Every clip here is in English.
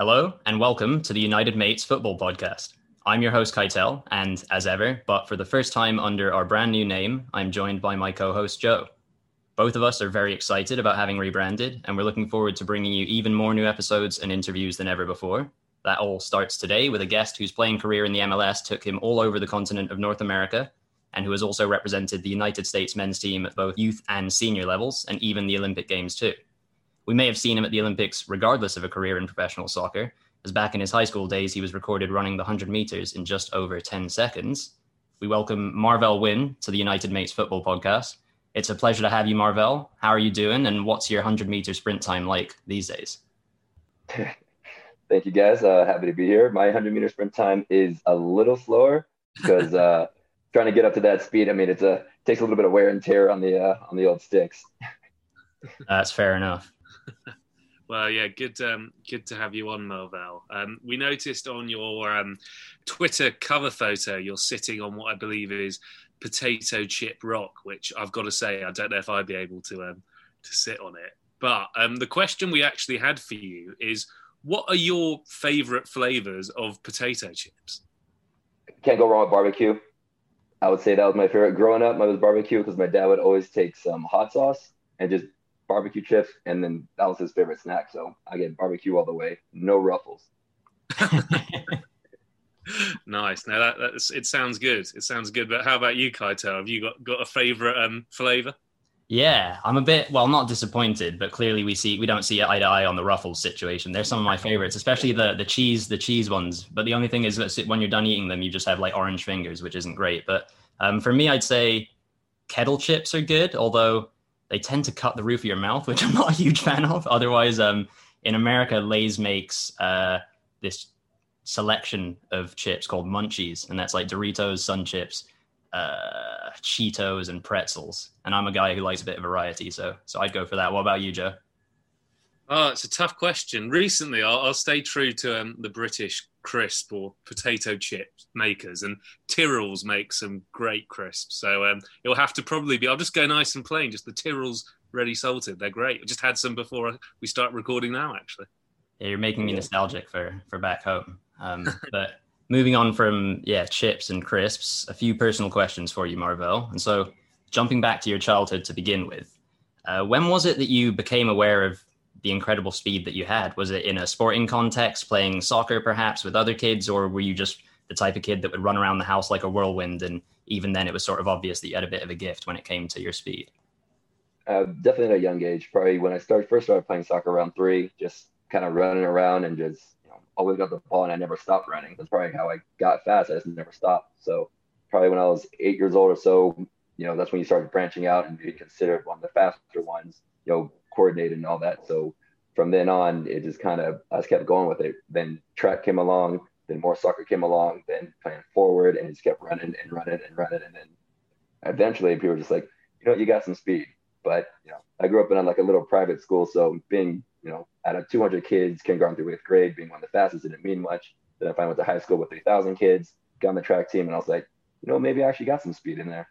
Hello, and welcome to the United Mates Football Podcast. I'm your host, Keitel, and as ever, but for the first time under our brand new name, I'm joined by my co host, Joe. Both of us are very excited about having rebranded, and we're looking forward to bringing you even more new episodes and interviews than ever before. That all starts today with a guest whose playing career in the MLS took him all over the continent of North America, and who has also represented the United States men's team at both youth and senior levels, and even the Olympic Games too. We may have seen him at the Olympics regardless of a career in professional soccer, as back in his high school days, he was recorded running the 100 meters in just over 10 seconds. We welcome Marvell Wynne to the United Mates Football Podcast. It's a pleasure to have you, Marvell. How are you doing, and what's your 100 meter sprint time like these days? Thank you, guys. Uh, happy to be here. My 100 meter sprint time is a little slower because uh, trying to get up to that speed. I mean, it's a takes a little bit of wear and tear on the uh, on the old sticks. That's fair enough. Well, yeah, good, um, good to have you on, Marvell. Um, we noticed on your um, Twitter cover photo, you're sitting on what I believe is potato chip rock, which I've got to say, I don't know if I'd be able to um, to sit on it. But um, the question we actually had for you is, what are your favourite flavours of potato chips? Can't go wrong with barbecue. I would say that was my favorite. Growing up, my was barbecue because my dad would always take some hot sauce and just barbecue chips, and then that was his favorite snack. So I get barbecue all the way, no ruffles. nice. Now that that's, it sounds good. It sounds good. But how about you, Kaito? Have you got got a favorite um, flavor? Yeah, I'm a bit well, not disappointed, but clearly we see we don't see eye to eye on the ruffles situation. They're some of my favorites, especially the the cheese the cheese ones. But the only thing is that when you're done eating them, you just have like orange fingers, which isn't great. But um, for me, I'd say kettle chips are good, although they tend to cut the roof of your mouth, which I'm not a huge fan of. Otherwise, um, in America, Lay's makes uh, this selection of chips called Munchies, and that's like Doritos, Sun Chips, uh, Cheetos, and pretzels. And I'm a guy who likes a bit of variety, so so I'd go for that. What about you, Joe? Oh, it's a tough question. Recently, I'll, I'll stay true to um, the British crisp or potato chip makers, and Tyrrell's make some great crisps. So um, it'll have to probably be. I'll just go nice and plain, just the Tyrrell's ready salted. They're great. I just had some before we start recording now, actually. Yeah, you're making me nostalgic for for back home. Um, but moving on from yeah chips and crisps, a few personal questions for you, Marvell. And so, jumping back to your childhood to begin with, uh, when was it that you became aware of the incredible speed that you had? Was it in a sporting context, playing soccer perhaps with other kids, or were you just the type of kid that would run around the house like a whirlwind? And even then, it was sort of obvious that you had a bit of a gift when it came to your speed. Uh, definitely at a young age. Probably when I started first started playing soccer around three, just kind of running around and just you know, always got the ball and I never stopped running. That's probably how I got fast. I just never stopped. So probably when I was eight years old or so, you know, that's when you started branching out and being considered one of the faster ones. You know, coordinated and all that. So from then on, it just kind of I just kept going with it. Then track came along, then more soccer came along, then playing forward, and just kept running and running and running, and then eventually people were just like, you know, you got some speed. But you know, I grew up in like a little private school, so being you know out of 200 kids, kindergarten through eighth grade, being one of the fastest didn't mean much. Then I finally went to high school with 3,000 kids, got on the track team, and I was like, you know, maybe I actually got some speed in there.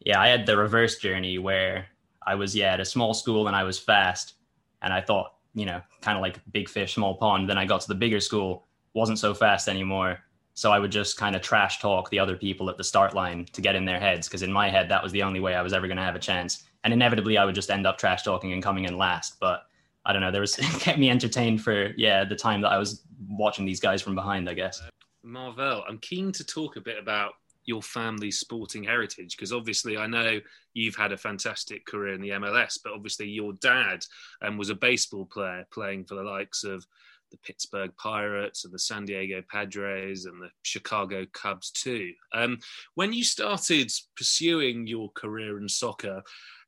Yeah, I had the reverse journey where I was yeah at a small school and I was fast, and I thought you know kind of like big fish small pond. Then I got to the bigger school, wasn't so fast anymore. So I would just kind of trash talk the other people at the start line to get in their heads because in my head that was the only way I was ever going to have a chance. And inevitably I would just end up trash talking and coming in last. But I don't know, there was it kept me entertained for yeah the time that I was watching these guys from behind. I guess. Marvell, I'm keen to talk a bit about your family's sporting heritage? Because obviously, I know you've had a fantastic career in the MLS, but obviously, your dad um, was a baseball player playing for the likes of the Pittsburgh Pirates and the San Diego Padres and the Chicago Cubs too. Um, when you started pursuing your career in soccer,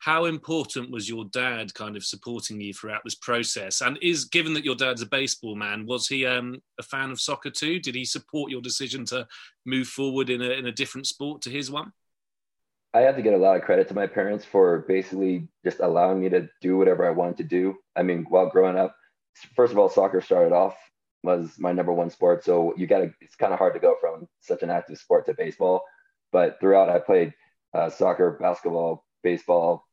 how important was your dad kind of supporting you throughout this process? And is given that your dad's a baseball man, was he um, a fan of soccer too? Did he support your decision to move forward in a, in a different sport to his one? I have to get a lot of credit to my parents for basically just allowing me to do whatever I wanted to do. I mean, while growing up, first of all, soccer started off was my number one sport. So you got to, it's kind of hard to go from such an active sport to baseball. But throughout, I played uh, soccer, basketball, baseball,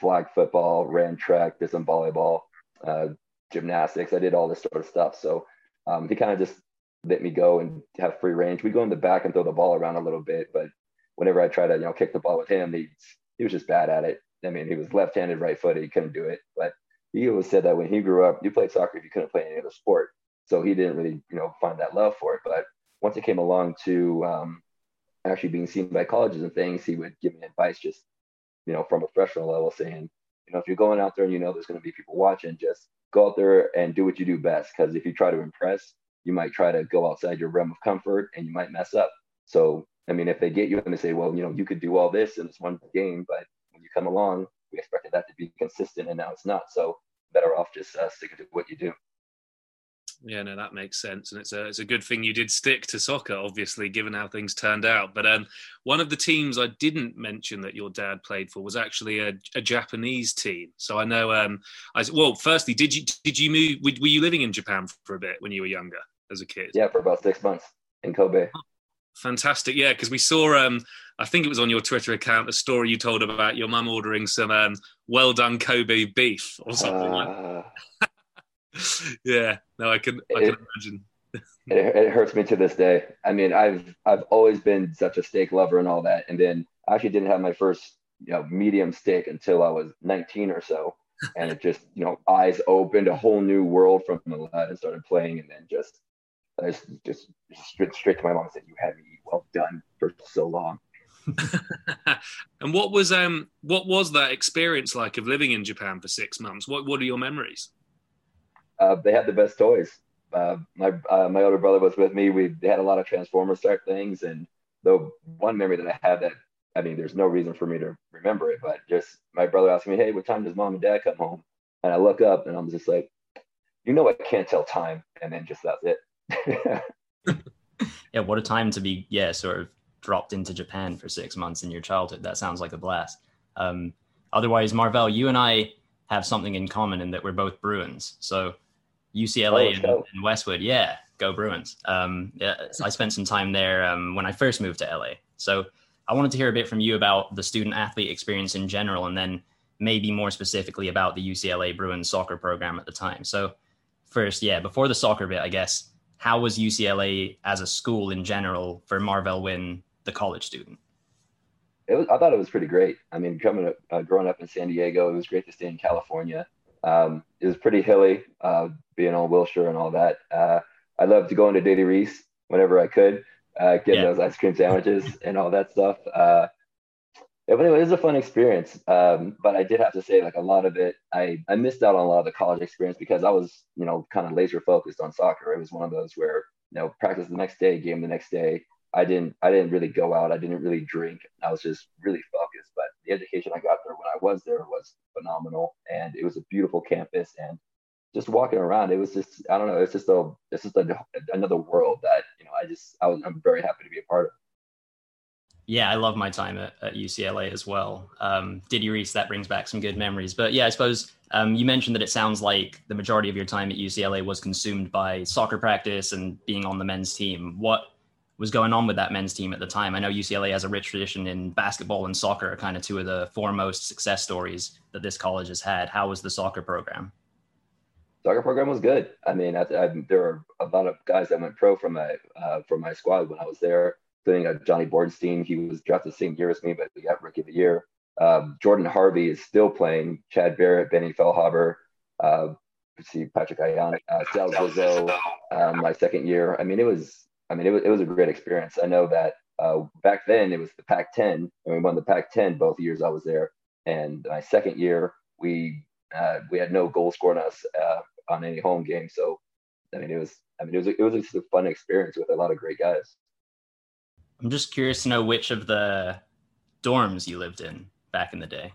flag football, ran track, did some volleyball. Uh, gymnastics. I did all this sort of stuff. So um, he kind of just let me go and have free range. We go in the back and throw the ball around a little bit, but whenever I try to you know kick the ball with him, he he was just bad at it. I mean, he was left-handed, right-footed. He couldn't do it. But he always said that when he grew up, you played soccer if you couldn't play any other sport. So he didn't really, you know, find that love for it. But once it came along to um, actually being seen by colleges and things, he would give me advice just, you know, from a professional level, saying, you know, if you're going out there and you know there's going to be people watching, just go out there and do what you do best. Because if you try to impress, you might try to go outside your realm of comfort and you might mess up. So, I mean, if they get you and they say, well, you know, you could do all this in this one game, but when you come along, we expected that to be consistent and now it's not. So, better off just uh, sticking to what you do. Yeah, no, that makes sense, and it's a it's a good thing you did stick to soccer, obviously, given how things turned out. But um, one of the teams I didn't mention that your dad played for was actually a, a Japanese team. So I know. Um, I well, firstly, did you did you move? Were you living in Japan for a bit when you were younger as a kid? Yeah, for about six months in Kobe. Oh, fantastic, yeah, because we saw. Um, I think it was on your Twitter account a story you told about your mum ordering some um, well done Kobe beef or something uh... like. yeah, no, I can, I can it, imagine. it, it hurts me to this day. I mean, I've I've always been such a steak lover and all that, and then I actually didn't have my first you know medium steak until I was 19 or so, and it just you know eyes opened a whole new world from that and started playing, and then just I just just straight, straight to my mom and said, "You had me well done for so long." and what was um what was that experience like of living in Japan for six months? What what are your memories? Uh, they had the best toys. Uh, my uh, my older brother was with me. We had a lot of Transformers type things, and the one memory that I have that I mean, there's no reason for me to remember it, but just my brother asking me, "Hey, what time does mom and dad come home?" And I look up, and I'm just like, "You know, I can't tell time," and then just that's it. yeah, what a time to be, yeah, sort of dropped into Japan for six months in your childhood. That sounds like a blast. Um, otherwise, Marvell, you and I have something in common in that we're both Bruins. So UCLA oh, and, and, Westwood. Yeah, go Bruins. Um, yeah, I spent some time there um, when I first moved to LA. So I wanted to hear a bit from you about the student athlete experience in general, and then maybe more specifically about the UCLA Bruins soccer program at the time. So first, yeah, before the soccer bit, I guess, how was UCLA as a school in general for Marvell Wynne, the college student? It was, I thought it was pretty great. I mean, coming up, uh, growing up in San Diego, it was great to stay in California. Um, it was pretty hilly, uh, being on Wilshire and all that. Uh, I loved to go into Diddy Riese whenever I could, uh, get yeah. those ice cream sandwiches and all that stuff. Uh, it, it was a fun experience, um, but I did have to say, like a lot of it, I, I missed out on a lot of the college experience because I was, you know, kind of laser focused on soccer. It was one of those where, you know, practice the next day, game the next day. I didn't, I didn't really go out. I didn't really drink. I was just really focused. But the education I got there when I was there was phenomenal, and it was a beautiful campus. And just walking around, it was just I don't know, it's just a it's just a, another world that you know I just I was I'm very happy to be a part of. Yeah, I love my time at, at UCLA as well. Um, Diddy Riese, that brings back some good memories. But yeah, I suppose um, you mentioned that it sounds like the majority of your time at UCLA was consumed by soccer practice and being on the men's team. What was going on with that men's team at the time. I know UCLA has a rich tradition in basketball and soccer, are kind of two of the foremost success stories that this college has had. How was the soccer program? Soccer program was good. I mean, I, I, there were a lot of guys that went pro from my uh, from my squad when I was there. Including uh, Johnny Bornstein, he was drafted the same year as me, but he got Rookie of the Year. Um, Jordan Harvey is still playing. Chad Barrett, Benny Feilhaber, uh, see Patrick Ianni, uh, Sal um, my second year. I mean, it was I mean, it was, it was a great experience. I know that uh, back then it was the Pac 10, and we won the Pac 10 both years I was there. And my second year, we uh, we had no goal scored on us uh, on any home game. So, I mean, it was I mean, it was it was just a fun experience with a lot of great guys. I'm just curious to know which of the dorms you lived in back in the day.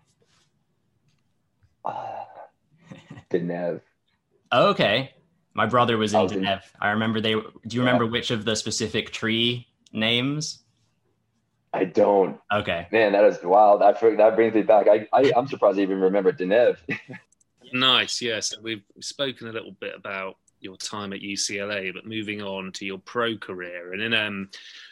Uh, De Neve. okay. My brother was in De Neve. I remember they. Do you remember yeah. which of the specific tree names? I don't. Okay. Man, that is wild. I that brings me back. I, I am surprised I even remember De Neve. nice. Yes, we've spoken a little bit about your time at UCLA, but moving on to your pro career. And in um,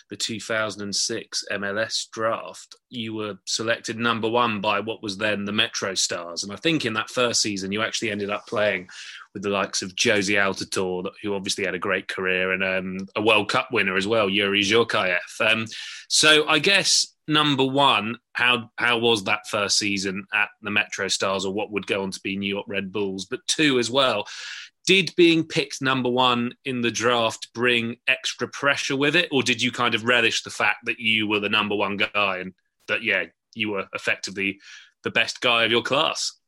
the 2006 MLS draft, you were selected number one by what was then the MetroStars. And I think in that first season, you actually ended up playing with the likes of Jozy Altidore, who obviously had a great career, and um, a World Cup winner as well, Youri Djorkaeff. Um, so I guess number one, how how was that first season at the MetroStars, or what would go on to be New York Red Bulls? But two as well, did being picked number one in the draft bring extra pressure with it, or did you kind of relish the fact that you were the number one guy and that yeah, you were effectively the best guy of your class?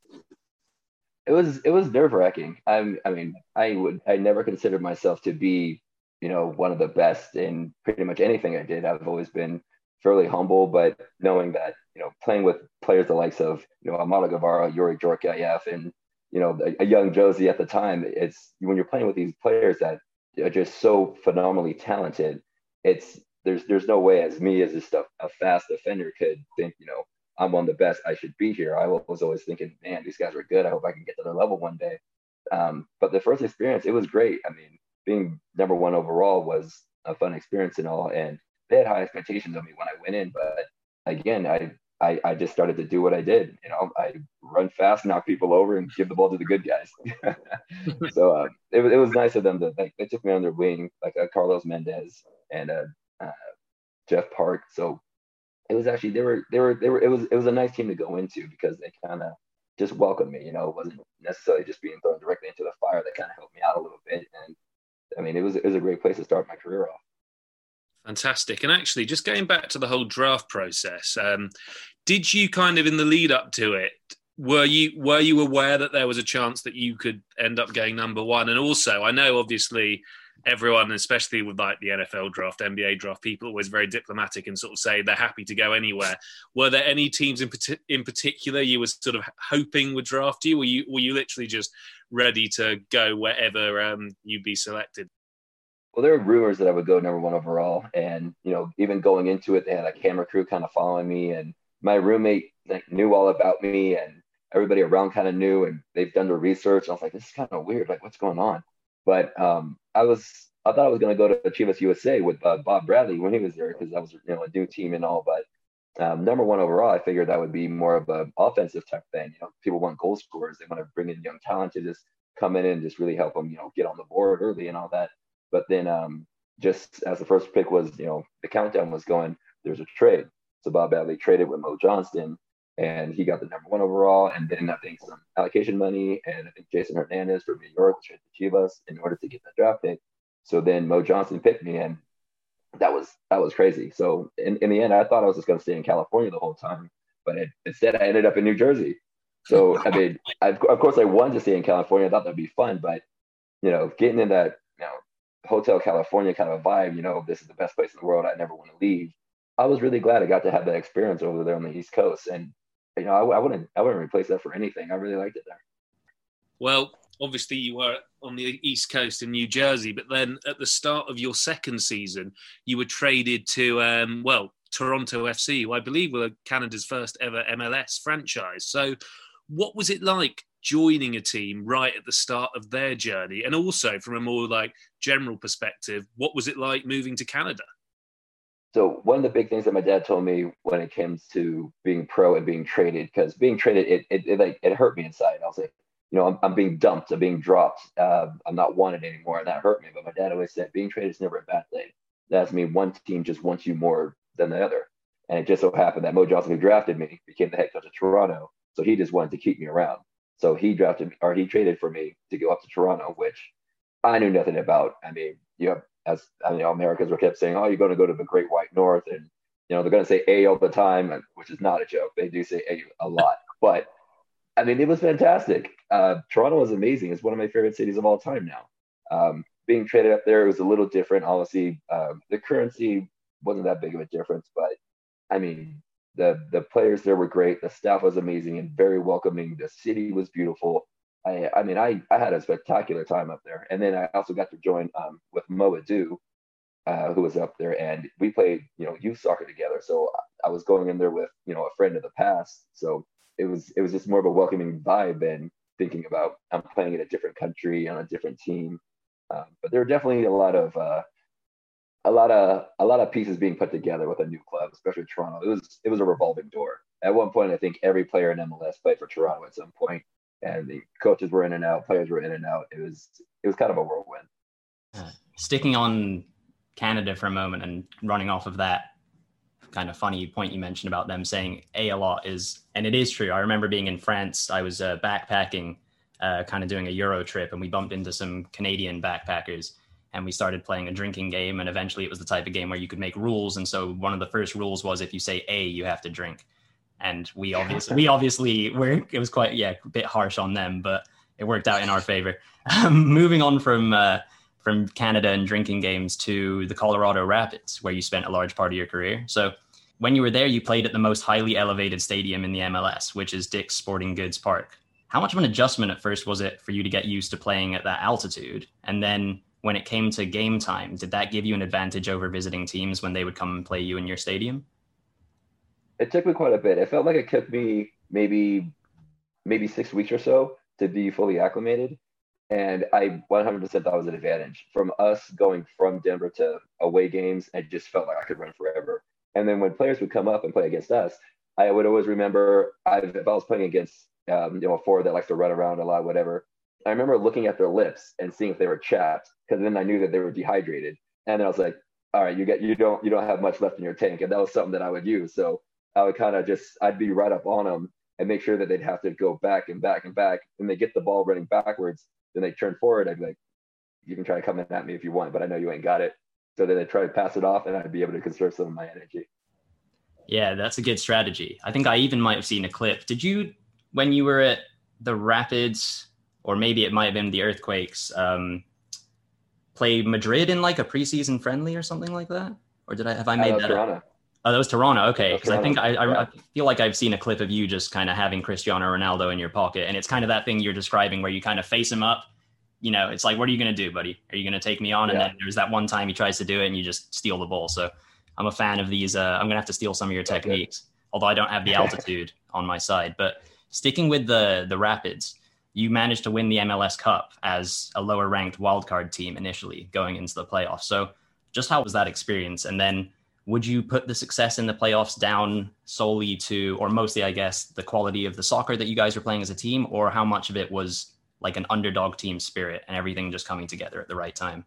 It was it was nerve wracking. I'm I mean I would I never considered myself to be you know one of the best in pretty much anything I did. I've always been fairly humble, but knowing that you know playing with players the likes of you know Amado Guevara, Youri Djorkaeff, and you know, a, a young Jozy at the time, it's when you're playing with these players that are just so phenomenally talented. It's there's there's no way as me as just a, a fast defender could think, you know, I'm one of the best. I should be here. I was always thinking, man, these guys are good. I hope I can get to their level one day. Um, but the first experience, it was great. I mean, being number one overall was a fun experience and all. And they had high expectations of me when I went in. But again, I I, I just started to do what I did. You know, I run fast, knock people over, and give the ball to the good guys. so uh, it, it was nice of them to like they took me under wing, like uh, Carlos Mendes and uh, uh, Jeff Parke. So it was actually they were they were they were it was it was a nice team to go into because they kind of just welcomed me. You know, it wasn't necessarily just being thrown directly into the fire. That kind of helped me out a little bit, and I mean, it was it was a great place to start my career off. Fantastic. And actually, just going back to the whole draft process, um, did you kind of in the lead up to it were you were you aware that there was a chance that you could end up going number one and also i know obviously everyone especially with like the nfl draft nba draft people always very diplomatic and sort of say they're happy to go anywhere were there any teams in, in particular you were sort of hoping would draft you were you were you literally just ready to go wherever um, you'd be selected well, there were rumors that I would go number one overall, and you know, even going into it, they had a camera crew kind of following me, and my roommate like, knew all about me and everybody around kind of knew and they've done their research. I was like, this is kind of weird. Like, what's going on? But um, I was, I thought I was going to go to Chivas USA with uh, Bob Bradley when he was there because that was, you know, a new team and all. But um, number one overall, I figured that would be more of an offensive type thing. You know, people want goal scorers. They want to bring in young talent to just come in and just really help them, you know, get on the board early and all that. But then um, just as the first pick was, you know, the countdown was going, there's a trade. So Bob Bradley traded with Mo Johnston, and he got the number one overall. And then I think some allocation money, and I think Jason Hernandez from New York traded to Chivas in order to get that draft pick. So then Mo Johnston picked me, and that was that was crazy. So in, in the end, I thought I was just going to stay in California the whole time, but it, instead I ended up in New Jersey. So I mean, I, of course, I wanted to stay in California. I thought that'd be fun, but you know, getting in that you know Hotel California kind of a vibe, you know, this is the best place in the world. I never want to leave. I was really glad I got to have that experience over there on the East Coast, and you know, I, I wouldn't, I wouldn't replace that for anything. I really liked it there. Well, obviously you were on the East Coast in New Jersey, but then at the start of your second season, you were traded to, um, well, Toronto FC, who I believe were Canada's first ever MLS franchise. So, what was it like joining a team right at the start of their journey? And also, from a more like general perspective, what was it like moving to Canada? So one of the big things that my dad told me when it comes to being pro and being traded, because being traded, it, it, it, like it hurt me inside. I was like, you know, I'm, I'm being dumped, I'm being dropped, uh, I'm not wanted anymore, and that hurt me. But my dad always said, being traded is never a bad thing. That's mean one team just wants you more than the other. And it just so happened that Mo Johnston, who drafted me, became the head coach of Toronto, so he just wanted to keep me around. So he drafted me, or he traded for me to go up to Toronto, which I knew nothing about. I mean, you have as I mean, Americans were kept saying, "Oh, you're going to go to the Great White North," and you know they're going to say "a" all the time, which is not a joke. They do say "a" a lot, but I mean, it was fantastic. Uh, Toronto was amazing. It's one of my favorite cities of all time now. Um, being traded up there it was a little different. Obviously, um, the currency wasn't that big of a difference, but I mean, the the players there were great. The staff was amazing and very welcoming. The city was beautiful. I, I mean, I, I had a spectacular time up there. And then I also got to join um, with Mo Edu, uh, who was up there, and we played, you know, youth soccer together. So I was going in there with, you know, a friend of the past. So it was it was just more of a welcoming vibe and thinking about I'm playing in a different country on a different team. Um, but there were definitely a lot of uh, a lot of a lot of pieces being put together with a new club, especially Toronto. It was it was a revolving door. At one point, I think every player in MLS played for Toronto at some point, and the coaches were in and out, players were in and out. It was it was kind of a whirlwind. Uh, sticking on Canada for a moment and running off of that kind of funny point you mentioned about them saying a a lot is, and it is true. I remember being in France. I was uh, backpacking, uh, kind of doing a Euro trip, and we bumped into some Canadian backpackers and we started playing a drinking game and eventually it was the type of game where you could make rules and so one of the first rules was if you say a you have to drink and we obviously we obviously were it was quite yeah a bit harsh on them but it worked out in our favor. Um, moving on from uh, from canada and drinking games to the colorado rapids where you spent a large part of your career. So when you were there you played at the most highly elevated stadium in the mls which is dick's sporting goods park. How much of an adjustment at first was it for you to get used to playing at that altitude? And then when it came to game time, did that give you an advantage over visiting teams when they would come and play you in your stadium? It took me quite a bit. It felt like it took me maybe maybe six weeks or so to be fully acclimated. And I 100% thought was an advantage from us going from Denver to away games. I just felt like I could run forever. And then when players would come up and play against us, I would always remember I, if I was playing against um, you know a forward that likes to run around a lot, whatever. I remember looking at their lips and seeing if they were chapped because then I knew that they were dehydrated. And then I was like, all right, you get you don't you don't have much left in your tank, and that was something that I would use. So I would kind of just I'd be right up on them and make sure that they'd have to go back and back and back. And they get the ball running backwards, then they turn forward. I'd be like, you can try to come in at me if you want, but I know you ain't got it. So then they try to pass it off, and I'd be able to conserve some of my energy. Yeah, that's a good strategy. I think I even might have seen a clip. Did you, when you were at the Rapids, or maybe it might have been the Earthquakes? Um, play Madrid in like a preseason friendly or something like that? Or did I have I made that Toronto. Up? Oh, that was Toronto. Okay, because I think I, I. I, feel like I've seen a clip of you just kind of having Cristiano Ronaldo in your pocket, and it's kind of that thing you're describing where you kind of face him up. You know, it's like, what are you going to do, buddy? Are you going to take me on? Yeah. And then there's that one time he tries to do it, and you just steal the ball. So I'm a fan of these. Uh, I'm going to have to steal some of your techniques, although I don't have the altitude on my side. But sticking with the the Rapids, you managed to win the MLS Cup as a lower ranked wildcard team initially going into the playoffs. So, just how was that experience? And then, would you put the success in the playoffs down solely to, or mostly, I guess, the quality of the soccer that you guys were playing as a team, or how much of it was like an underdog team spirit and everything just coming together at the right time?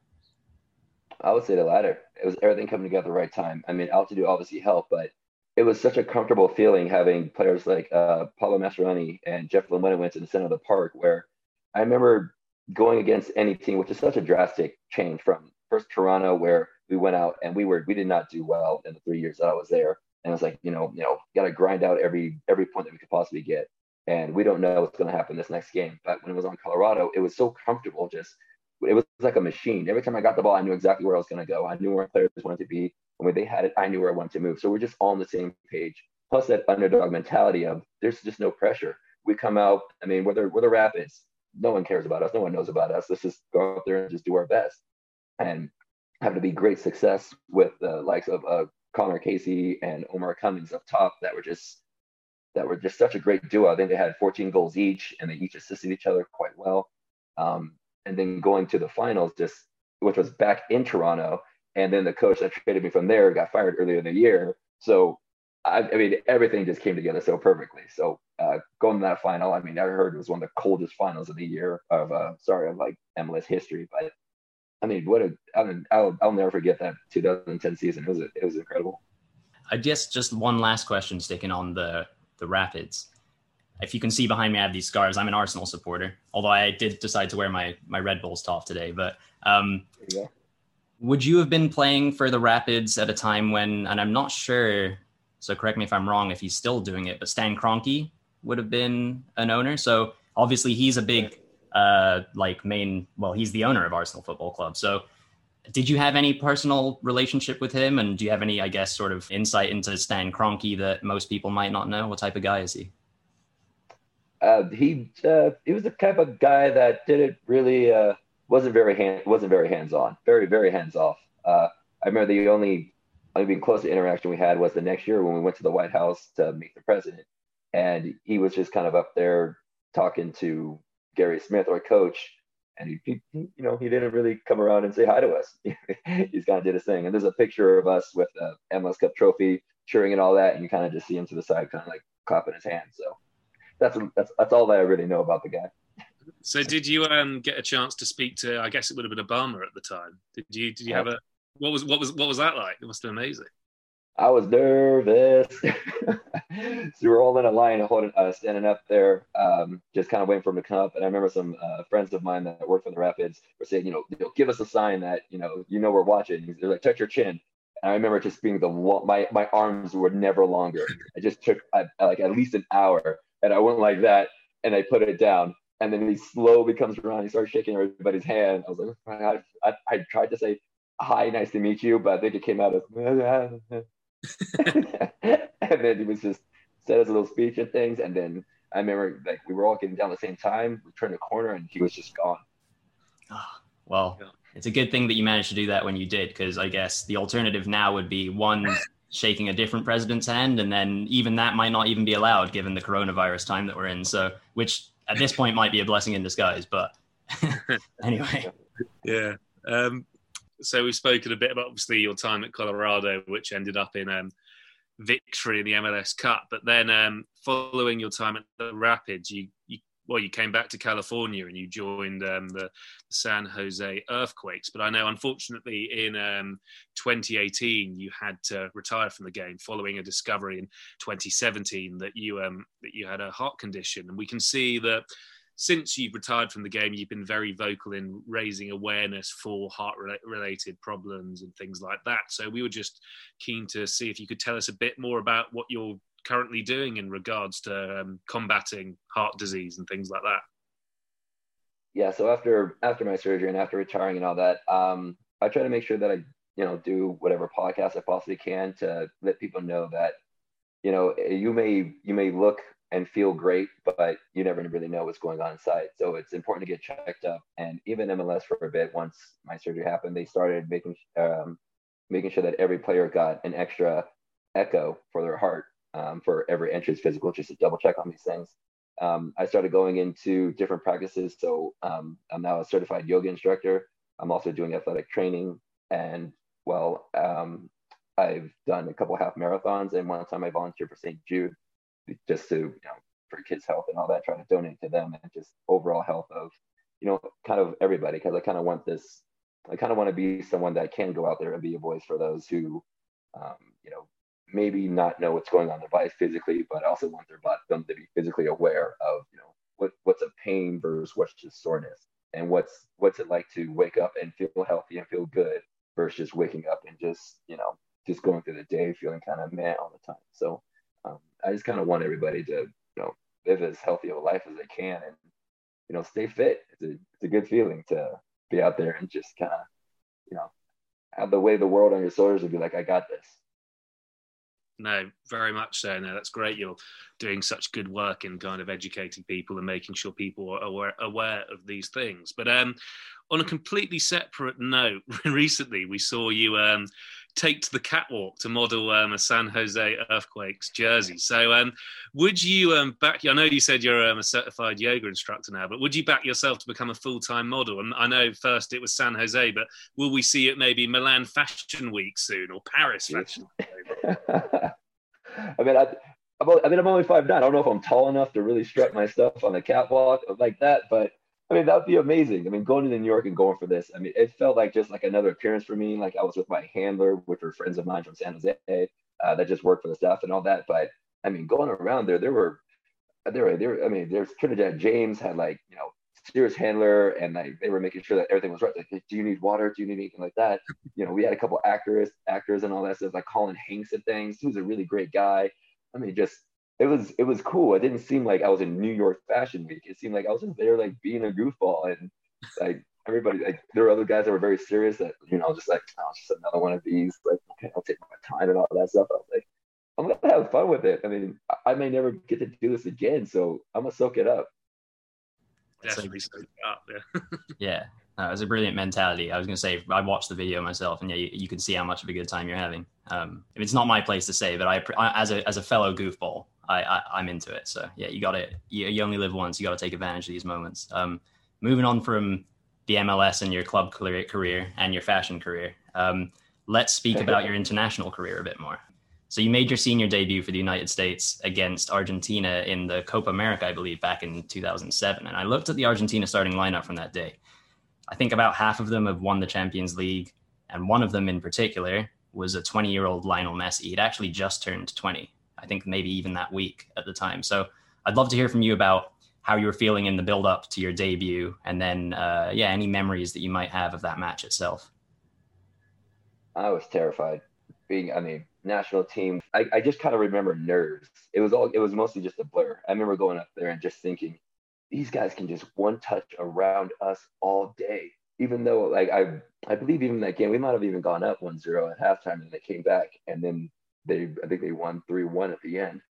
I would say the latter. It was everything coming together at the right time. I mean, altitude obviously helped, but it was such a comfortable feeling having players like uh, Pablo Mastroeni and Jeff Larentowicz in the center of the park, where I remember going against any team, which is such a drastic change from first Toronto, where we went out and we were we did not do well in the three years that I was there, and it was like you know you know got to grind out every every point that we could possibly get, and we don't know what's going to happen this next game. But when it was on Colorado, it was so comfortable just it was like a machine. Every time I got the ball, I knew exactly where I was going to go. I knew where players wanted to be. And when they had it, I knew where I wanted to move. So we're just all on the same page. Plus that underdog mentality of there's just no pressure. We come out, I mean, we're the, we're the Rapids. No one cares about us. No one knows about us. Let's just go out there and just do our best. And have to be great success with the likes of uh, Conor Casey and Omar Cummings up top that were just that were just such a great duo. I think they had 14 goals each, and they each assisted each other quite well. Um, and then going to the finals, just which was back in Toronto, and then the coach that traded me from there got fired earlier in the year. So I, I mean, everything just came together so perfectly. So uh, going to that final, I mean, I heard it was one of the coldest finals of the year of uh, sorry of like MLS history, but I mean, what a I mean, I'll I'll never forget that 2010 season. It was it was incredible. I guess just one last question, sticking on the the Rapids. If you can see behind me, I have these scars. I'm an Arsenal supporter, although I did decide to wear my my Red Bulls top today. But um, would you have been playing for the Rapids at a time when, and I'm not sure, so correct me if I'm wrong, if he's still doing it, but Stan Kroenke would have been an owner. So obviously he's a big, uh, like main, well, he's the owner of Arsenal Football Club. So did you have any personal relationship with him? And do you have any, I guess, sort of insight into Stan Kroenke that most people might not know? What type of guy is he? Uh, he uh, he was the type of guy that didn't really uh, wasn't very hand wasn't very hands on, very very hands off. Uh, I remember the only only being close to interaction we had was the next year when we went to the White House to meet the president, and he was just kind of up there talking to Gary Smith, our coach, and he, he, you know, he didn't really come around and say hi to us. He's kind of did his thing. And there's a picture of us with the MLS Cup trophy, cheering and all that, and you kind of just see him to the side, kind of like clapping his hands. So that's that's that's all that I really know about the guy. So did you um, get a chance to speak to? I guess it would have been Obama at the time. Did you? Did you have a? What was what was what was that like? It must have been amazing. I was nervous. so we were all in a line, holding, uh, standing up there, um, just kind of waiting for him to come up. And I remember some uh, friends of mine that worked for the Rapids were saying, you know, give us a sign that you know you know we're watching. They're like, touch your chin. And I remember just being the my my arms were never longer. I just took uh, like at least an hour, and I went like that, and I put it down. And then he slowly comes around. He starts shaking everybody's hand. I was like, I, I, I tried to say, "Hi, nice to meet you," but I think it came out as. and then he was just said his little speech and things. And then I remember like we were all getting down at the same time. We turned a corner and he was just gone. Oh, well, yeah. it's a good thing that you managed to do that when you did, because I guess the alternative now would be one shaking a different president's hand, and then even that might not even be allowed given the coronavirus time that we're in. So, which at this point might be a blessing in disguise. But anyway, yeah. Um, so we've spoken a bit about obviously your time at Colorado, which ended up in um, victory in the MLS Cup. But then um, following your time at the Rapids, you, you well, you came back to California and you joined um, the San Jose Earthquakes. But I know, unfortunately, in um, 2018, you had to retire from the game following a discovery in 2017 that you um, that you had a heart condition. And we can see that since you've retired from the game, you've been very vocal in raising awareness for heart related problems and things like that. So we were just keen to see if you could tell us a bit more about what you're currently doing in regards to um, combating heart disease and things like that. Yeah. So after after my surgery and after retiring and all that, um, I try to make sure that I you know do whatever podcast I possibly can to let people know that you know you may you may look and feel great, but you never really know what's going on inside. So it's important to get checked up. And even MLS for a bit, once my surgery happened, they started making um, making sure that every player got an extra echo for their heart um, for every entrance physical, just to double check on these things. Um, I started going into different practices. So um, I'm now a certified yoga instructor. I'm also doing athletic training. And well, um, I've done a couple half marathons. And one time I volunteered for St. Jude just to, you know, for kids' health and all that, trying to donate to them and just overall health of, you know, kind of everybody. Cause I kind of want this, I kind of want to be someone that can go out there and be a voice for those who, um, you know, maybe not know what's going on in their body physically, but I also want their body, them to be physically aware of, you know, what, what's a pain versus what's just soreness and what's, what's it like to wake up and feel healthy and feel good versus waking up and just, you know, just going through the day feeling kind of mad all the time. So um, I just kind of want everybody to, you know, live as healthy of a life as they can and, you know, stay fit. It's a, it's a good feeling to be out there and just kind of, you know, have the weight of the world on your shoulders and be like, I got this. No, very much so. No, that's great. You're doing such good work in kind of educating people and making sure people are aware, aware of these things. But um, on a completely separate note, recently we saw you um, take to the catwalk to model um, a San Jose Earthquakes jersey. So, um, would you um, back? I know you said you're um, a certified yoga instructor now, but would you back yourself to become a full time model? And I know first it was San Jose, but will we see it maybe Milan Fashion Week soon or Paris Fashion? Week? I mean, I, I mean, I'm only five nine. I don't know if I'm tall enough to really strut my stuff on the catwalk like that, but I mean, that would be amazing. I mean, going to New York and going for this, I mean, it felt like just like another appearance for me. Like I was with my handler, which were friends of mine from San Jose uh, that just worked for the staff and all that. But I mean, going around there, there were, there were, there. I mean, there's Trinidad James had like, you know, serious handler and like they were making sure that everything was right. Like, do you need water? Do you need anything like that? You know, we had a couple actors, actors and all that stuff, like Colin Hanks and things. He was a really great guy. I mean, just it was it was cool. It didn't seem like I was in New York Fashion Week. It seemed like I was just there like being a goofball and like everybody like there were other guys that were very serious that you know just like oh it's just another one of these like okay I'll take my time and all that stuff. I was like I'm gonna have fun with it. I mean I may never get to do this again, so I'm gonna soak it up. Definitely soak it up. Yeah. yeah. No, it was a brilliant mentality. I was going to say, I watched the video myself, and yeah, you, you, can see how much of a good time you're having. Um, it's not my place to say, but I, I, as a as a fellow goofball, I, I am into it. So yeah, you got to you, you, only live once. You got to take advantage of these moments. Um, moving on from the MLS and your club career and your fashion career. Um, let's speak about your international career a bit more. So you made your senior debut for the United States against Argentina in the Copa America, I believe, back in 2007. And I looked at the Argentina starting lineup from that day. I think about half of them have won the Champions League, and one of them in particular was a 20 year old Lionel Messi. He'd actually just turned 20, I think maybe even that week at the time. So I'd love to hear from you about how you were feeling in the build up to your debut, and then, uh, yeah, any memories that you might have of that match itself. I was terrified. Being, I mean, national team, I, I just kind of remember nerves. It was all, it was mostly just a blur. I remember going up there and just thinking, these guys can just one touch around us all day. Even though, like, I, I believe even that game, we might have even gone up 1 0 at halftime and they came back and then they, I think they won 3 1 at the end.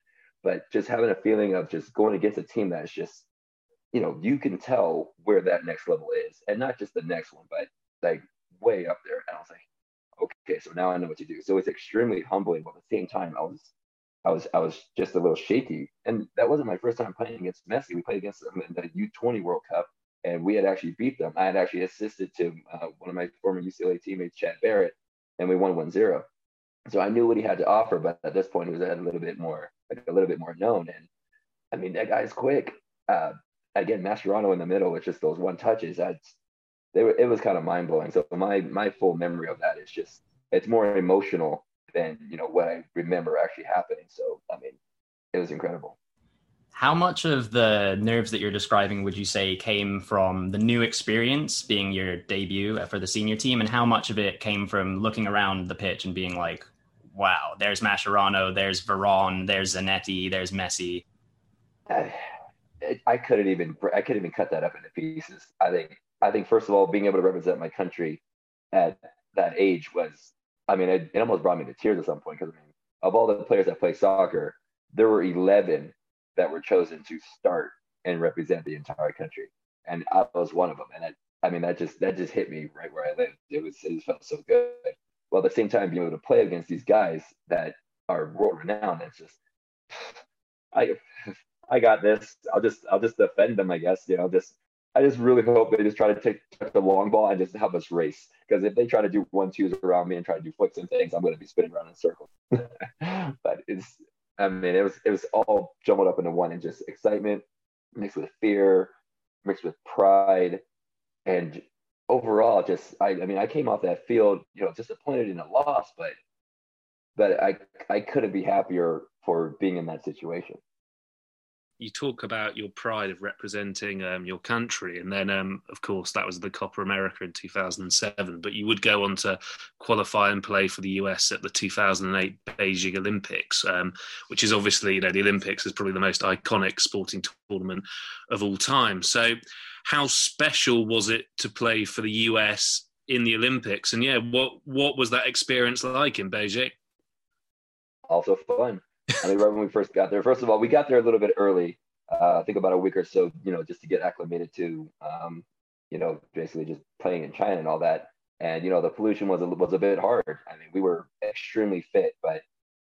But just having a feeling of just going against a team that's just, you know, you can tell where that next level is and not just the next one, but like way up there. And I was like, okay, so now I know what to do. So it's extremely humbling, but at the same time, I was, I was, I was just a little shaky. And that wasn't my first time playing against Messi. We played against them in the U20 World Cup, and we had actually beat them. I had actually assisted to uh, one of my former UCLA teammates, Chad Barrett, and we won 1-0. So I knew what he had to offer, but at this point, he was a little bit more, like a little bit more known. And I mean, that guy's quick. Uh, again, Mascherano in the middle with just those one touches. That's they were, it was kind of mind blowing. So my my full memory of that is just it's more emotional than you know what I remember actually happening. So I mean, it was incredible. How much of the nerves that you're describing would you say came from the new experience being your debut for the senior team, and how much of it came from looking around the pitch and being like, "Wow, there's Mascherano, there's Veron, there's Zanetti, there's Messi." I, couldn't even I couldn't even cut that up into pieces. I think I think first of all, being able to represent my country at that age was, I mean, it, it almost brought me to tears at some point because I mean, of all the players that play soccer, there were 11 that were chosen to start and represent the entire country, and I was one of them. And I, I mean, that just that just hit me right where I lived. It was it felt so good. While at the same time, being able to play against these guys that are world renowned, it's just I I got this. I'll just I'll just defend them, I guess. You know, just I just really hope they just try to take the long ball and just have us race. Because if they try to do one twos around me and try to do flicks and things, I'm going to be spinning around in circles. but it's, I mean, it was it was all jumbled up into one, and just excitement mixed with fear, mixed with pride, and overall, just I, I mean, I came off that field, you know, disappointed in a loss, but but I I couldn't be happier for being in that situation you talk about your pride of representing um, your country, and then, um, of course, that was the Copa America in 2007. But you would go on to qualify and play for the US at the 2008 Beijing Olympics, um, which is obviously, you know, the Olympics is probably the most iconic sporting tournament of all time. So, how special was it to play for the US in the Olympics? And yeah, what what was that experience like in Beijing? Also fun. I mean, right when we first got there, first of all, we got there a little bit early. Uh, I think about a week or so, you know, just to get acclimated to, um, you know, basically just playing in China and all that. And you know, the pollution was a, was a bit hard. I mean, we were extremely fit, but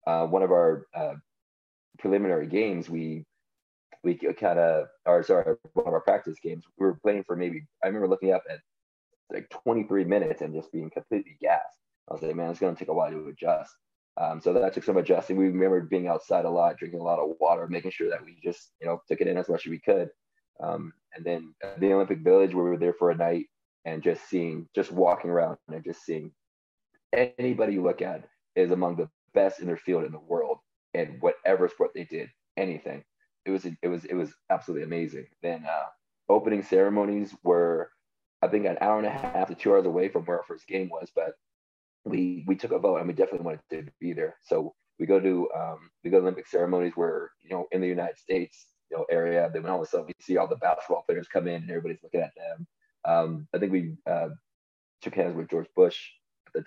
uh, one of our uh, preliminary games, we we kind of, or sorry, one of our practice games, we were playing for maybe. I remember looking up at like 23 minutes and just being completely gassed. I was like, man, it's going to take a while to adjust. Um, so that took some adjusting. We remembered being outside a lot, drinking a lot of water, making sure that we just, you know, took it in as much as we could. Um, and then the Olympic Village, where we were there for a night and just seeing, just walking around and just seeing anybody you look at is among the best in their field in the world in whatever sport they did, anything. It was, it was, it was absolutely amazing. Then uh, opening ceremonies were, I think, an hour and a half to two hours away from where our first game was, but we we took a vote and we definitely wanted to be there. So we go to um, we go to Olympic ceremonies where you know in the United States you know area. Then all of a sudden we see all the basketball players come in and everybody's looking at them. Um, I think we uh, shook hands with George Bush,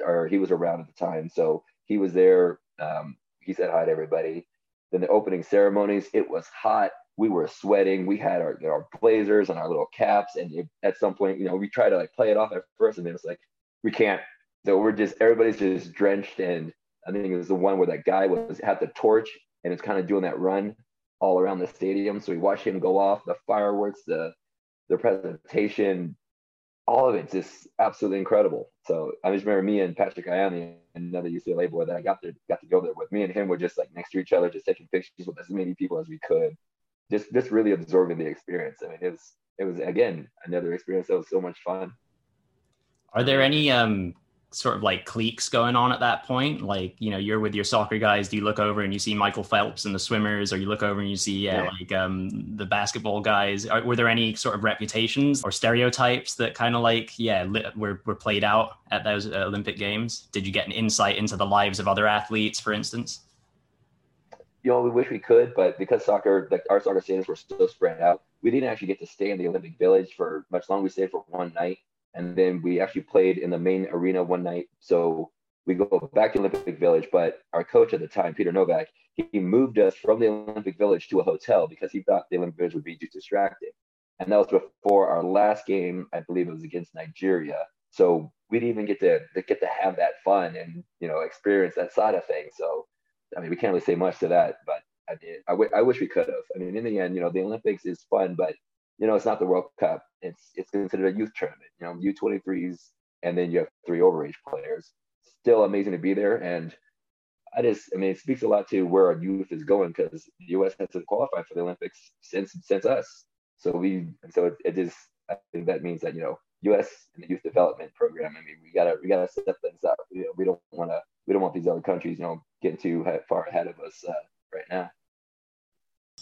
or he was around at the time, so he was there. Um, he said hi to everybody. Then the opening ceremonies, it was hot. We were sweating. We had our, our blazers and our little caps, and it, at some point, you know, we tried to like play it off at first, and then it's like we can't so we're just everybody's just drenched and I think it was the one where that guy was had the torch and it's kind of doing that run all around the stadium. So we watched him go off, the fireworks, the the presentation. All of it's just absolutely incredible. So I just remember me and Patrick Ianni, another UCLA boy that I got to got to go there with. Me and him were just like next to each other, just taking pictures with as many people as we could, just just really absorbing the experience. I mean, it was it was again another experience that was so much fun. Are there any um sort of like cliques going on at that point? Like, you know, you're with your soccer guys. Do you look over and you see Michael Phelps and the swimmers, or you look over and you see, yeah, yeah. like um, the basketball guys? Are, were there any sort of reputations or stereotypes that kind of like, yeah, were, were played out at those uh, Olympic Games? Did you get an insight into the lives of other athletes, for instance? You know, we wish we could, but because soccer, like our soccer stadiums were so spread out, we didn't actually get to stay in the Olympic Village for much longer. We stayed for one night and then we actually played in the main arena one night. So we go back to Olympic Village, but our coach at the time, Peter Nowak, he moved us from the Olympic Village to a hotel because he thought the Olympic Village would be too distracting. And that was before our last game. I believe it was against Nigeria. So we didn't even get to, to get to have that fun and you know experience that side of things. So I mean, we can't really say much to that, but I did. I, w- I wish we could have. I mean, in the end, you know, the Olympics is fun, but you know, it's not the World Cup. It's it's considered a youth tournament. You know, U23s, and then you have three overage players. Still amazing to be there, and I just, I mean, it speaks a lot to where our youth is going because the U.S. hasn't qualified for the Olympics since since us. So we, so it, it is. I think that means that you know, U.S. and the youth development program. I mean, we gotta we gotta step things up. You know, we don't want to we don't want these other countries, you know, getting too far ahead of us uh, right now.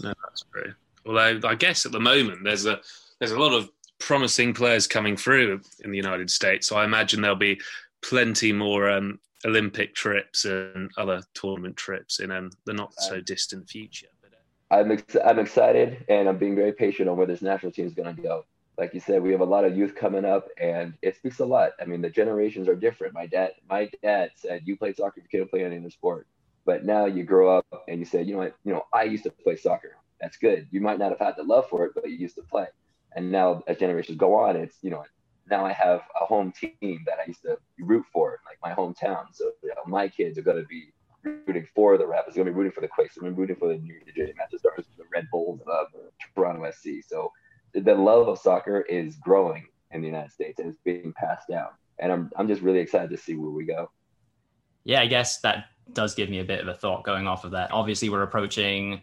No, that's great. Although I guess at the moment there's a there's a lot of promising players coming through in the United States, so I imagine there'll be plenty more um, Olympic trips and other tournament trips in um, the not so distant future. Uh, I'm ex- I'm excited and I'm being very patient on where this national team is going to go. Like you said, we have a lot of youth coming up, and it speaks a lot. I mean, the generations are different. My dad, my dad said, "You played soccer, you couldn't play any other sport." But now you grow up and you say, "You know what? You know, I used to play soccer that's good. You might not have had the love for it, but you used to play. And now as generations go on, it's, you know, now I have a home team that I used to root for, like my hometown. So you know, my kids are going to be rooting for the Rapids, going to be rooting for the Quakes, going to be rooting for the New York City Stars, the Red Bulls, the uh, Toronto SC. So the love of soccer is growing in the United States and it's being passed down. And I'm, I'm just really excited to see where we go. Yeah, I guess that does give me a bit of a thought going off of that. Obviously, we're approaching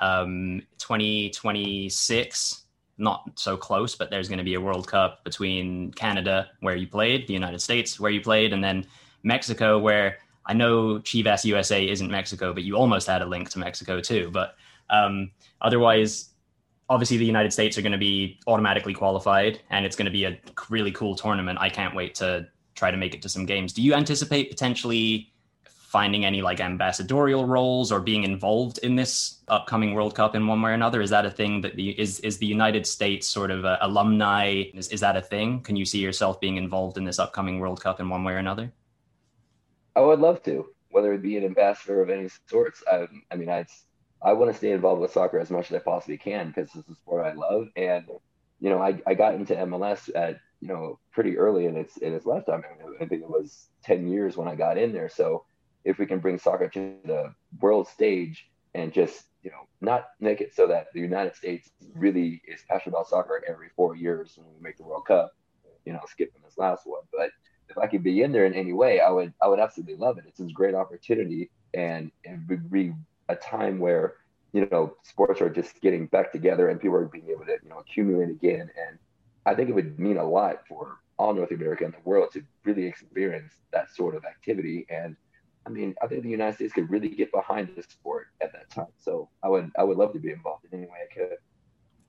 um, 2026, not so close, but there's going to be a World Cup between Canada, where you played, the United States, where you played, and then Mexico, where I know Chivas USA isn't Mexico, but you almost had a link to Mexico too. But um, otherwise, obviously, the United States are going to be automatically qualified, and it's going to be a really cool tournament. I can't wait to try to make it to some games. Do you anticipate potentially finding any like ambassadorial roles or being involved in this upcoming World Cup in one way or another? Is that a thing that the is is the United States sort of alumni? Is, is that a thing? Can you see yourself being involved in this upcoming World Cup in one way or another? I would love to, whether it be an ambassador of any sorts. I, I mean, I I want to stay involved with soccer as much as I possibly can because it's a sport I love, and you know, I, I got into MLS at you know pretty early in its in its lifetime. I, mean, I think it was ten years when I got in there, so if we can bring soccer to the world stage and just you know not make it so that the United States really is passionate about soccer every four years when we make the World Cup, you know, skipping this last one. But if I could be in there in any way, I would I would absolutely love it. It's a great opportunity and it would be a time where you know sports are just getting back together and people are being able to you know accumulate again and I think it would mean a lot for all North America and the world to really experience that sort of activity and I mean, I think the United States could really get behind this sport at that time. So I would I would love to be involved in any way I could.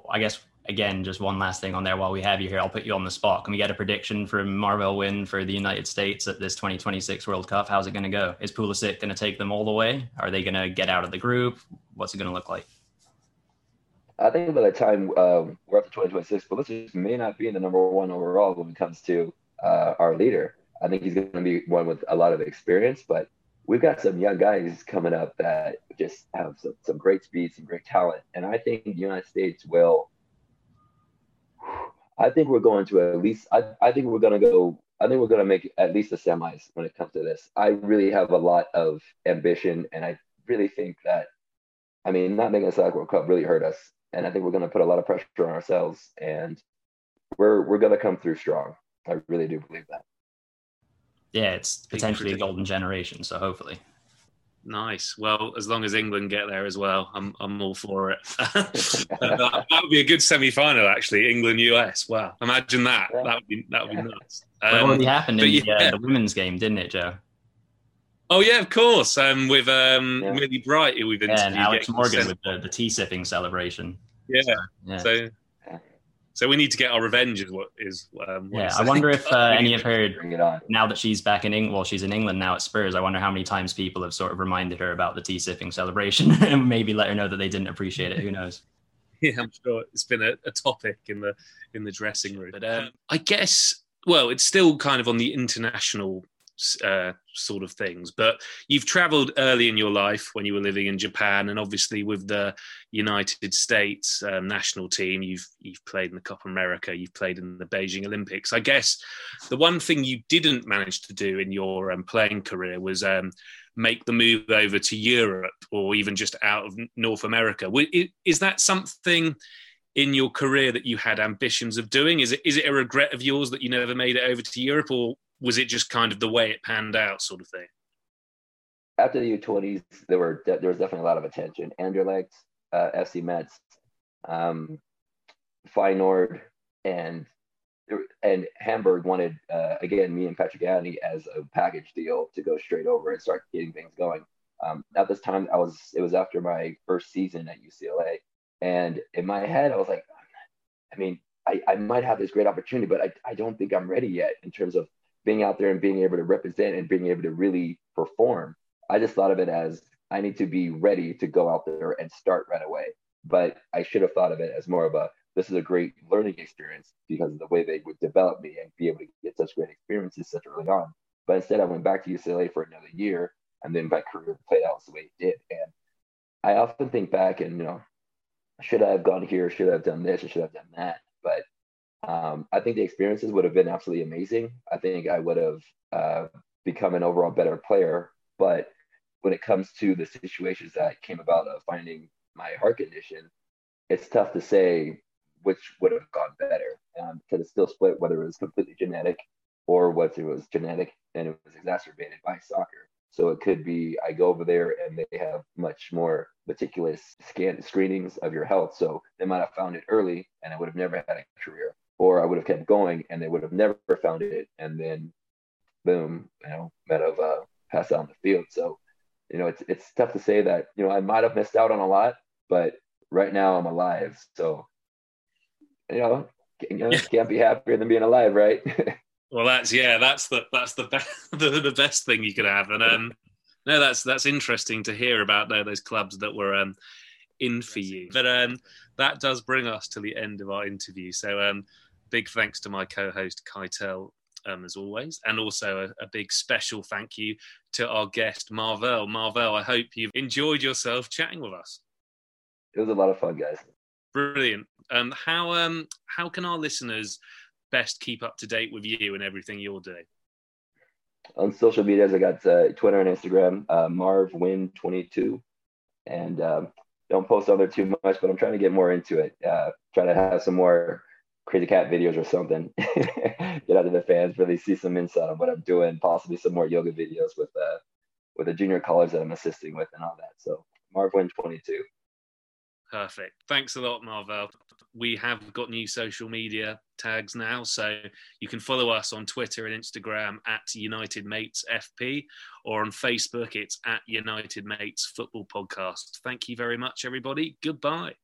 I guess again, just one last thing on there while we have you here, I'll put you on the spot. Can we get a prediction from Marvell Wynne for the United States at this 2026 World Cup? How's it going to go? Is Pulisic going to take them all the way? Are they going to get out of the group? What's it going to look like? I think by the time um, we're up to 2026, Pulisic may not be in the number one overall when it comes to uh, our leader. I think he's going to be one with a lot of experience, but we've got some young guys coming up that just have some, some great speed, some great talent. And I think the United States will, I think we're going to at least, I, I think we're going to go, I think we're going to make at least the semis when it comes to this. I really have a lot of ambition. And I really think that, I mean, not making a Soccer World Cup really hurt us. And I think we're going to put a lot of pressure on ourselves. And we're, we're going to come through strong. I really do believe that. Yeah, it's potentially a golden generation. So hopefully. Nice. Well, as long as England get there as well, I'm I'm all for it. that, would be a good semi-final, actually. England US. Wow, imagine that. Yeah. That would be that would be nuts. Um, it already happened in yeah. the, uh, the, women's game, didn't it, Joe? Oh yeah, of course. Um, with um. Millie Bright, who we've interviewed. Yeah, and Alex Morgan with the, the tea sipping celebration. Yeah. So, yeah. so so we need to get our revenge. Is what is? Um, what yeah, I wonder if uh, any of her now that she's back in England. Well, she's in England now at Spurs. I wonder how many times people have sort of reminded her about the tea sipping celebration and maybe let her know that they didn't appreciate it. Who knows? Yeah, I'm sure it's been a, a topic in the in the dressing room. But um, I guess well, it's still kind of on the international uh, sort of things. But you've traveled early in your life when you were living in Japan, and obviously with the United States um, national team, you've you've played in the Copa America, you've played in the Beijing Olympics. I guess the one thing you didn't manage to do in your um, playing career was um, make the move over to Europe or even just out of North America. Is that something? in your career that you had ambitions of doing? Is it is it a regret of yours that you never made it over to Europe, or was it just kind of the way it panned out, sort of thing? After the U20s, there were there was definitely a lot of attention. Anderlecht, uh, FC Metz, um, Feyenoord, and and Hamburg wanted uh, again me and Patrick Ianni as a package deal to go straight over and start getting things going. Um, at this time, I was it was after my first season at UCLA, and in my head, I was like, I mean, I, I might have this great opportunity, but I, I don't think I'm ready yet in terms of being out there and being able to represent and being able to really perform. I just thought of it as I need to be ready to go out there and start right away. But I should have thought of it as more of a this is a great learning experience because of the way they would develop me and be able to get such great experiences such early on. But instead, I went back to UCLA for another year, and then my career played out the way it did. And I often think back and you know, should I have gone here? Should I have done this? Or should I have done that? But um, I think the experiences would have been absolutely amazing. I think I would have uh, become an overall better player. But when it comes to the situations that came about of finding my heart condition, it's tough to say which would have gone better um, because it's still split whether it was completely genetic or whether it was genetic and it was exacerbated by soccer. So it could be I go over there and they have much more meticulous scan screenings of your health. So they might have found it early and I would have never had a career or I would have kept going and they would have never found it. And then, boom, you know, might have uh, passed out on the field. So, you know, it's it's tough to say that you know I might have missed out on a lot, but right now I'm alive. So, you know, you know can't be happier than being alive, right? well, that's yeah, that's the that's the best the, the best thing you could have, and um, no, that's that's interesting to hear about though, those clubs that were um in for you. But um, that does bring us to the end of our interview. So um, big thanks to my co-host Keitel, um, as always, and also a, a, big special thank you to our guest Marvell. Marvell, I hope you've enjoyed yourself chatting with us. It was a lot of fun, guys. Brilliant. Um, how um, how can our listeners best keep up to date with you and everything you're doing? On social medias, I got uh, Twitter and Instagram, uh, MarvWin22, and um, don't post on there too much, but I'm trying to get more into it. Uh, try to have some more crazy cat videos or something. Get out to the fans, really see some insight on what I'm doing, possibly some more yoga videos with uh with the junior college that I'm assisting with and all that. So Marvin 22. Perfect. Thanks a lot, Marvell. We have got new social media tags now, so you can follow us on Twitter and Instagram at United Mates FP, or on Facebook it's at United Mates Football Podcast. Thank you very much, everybody. Goodbye.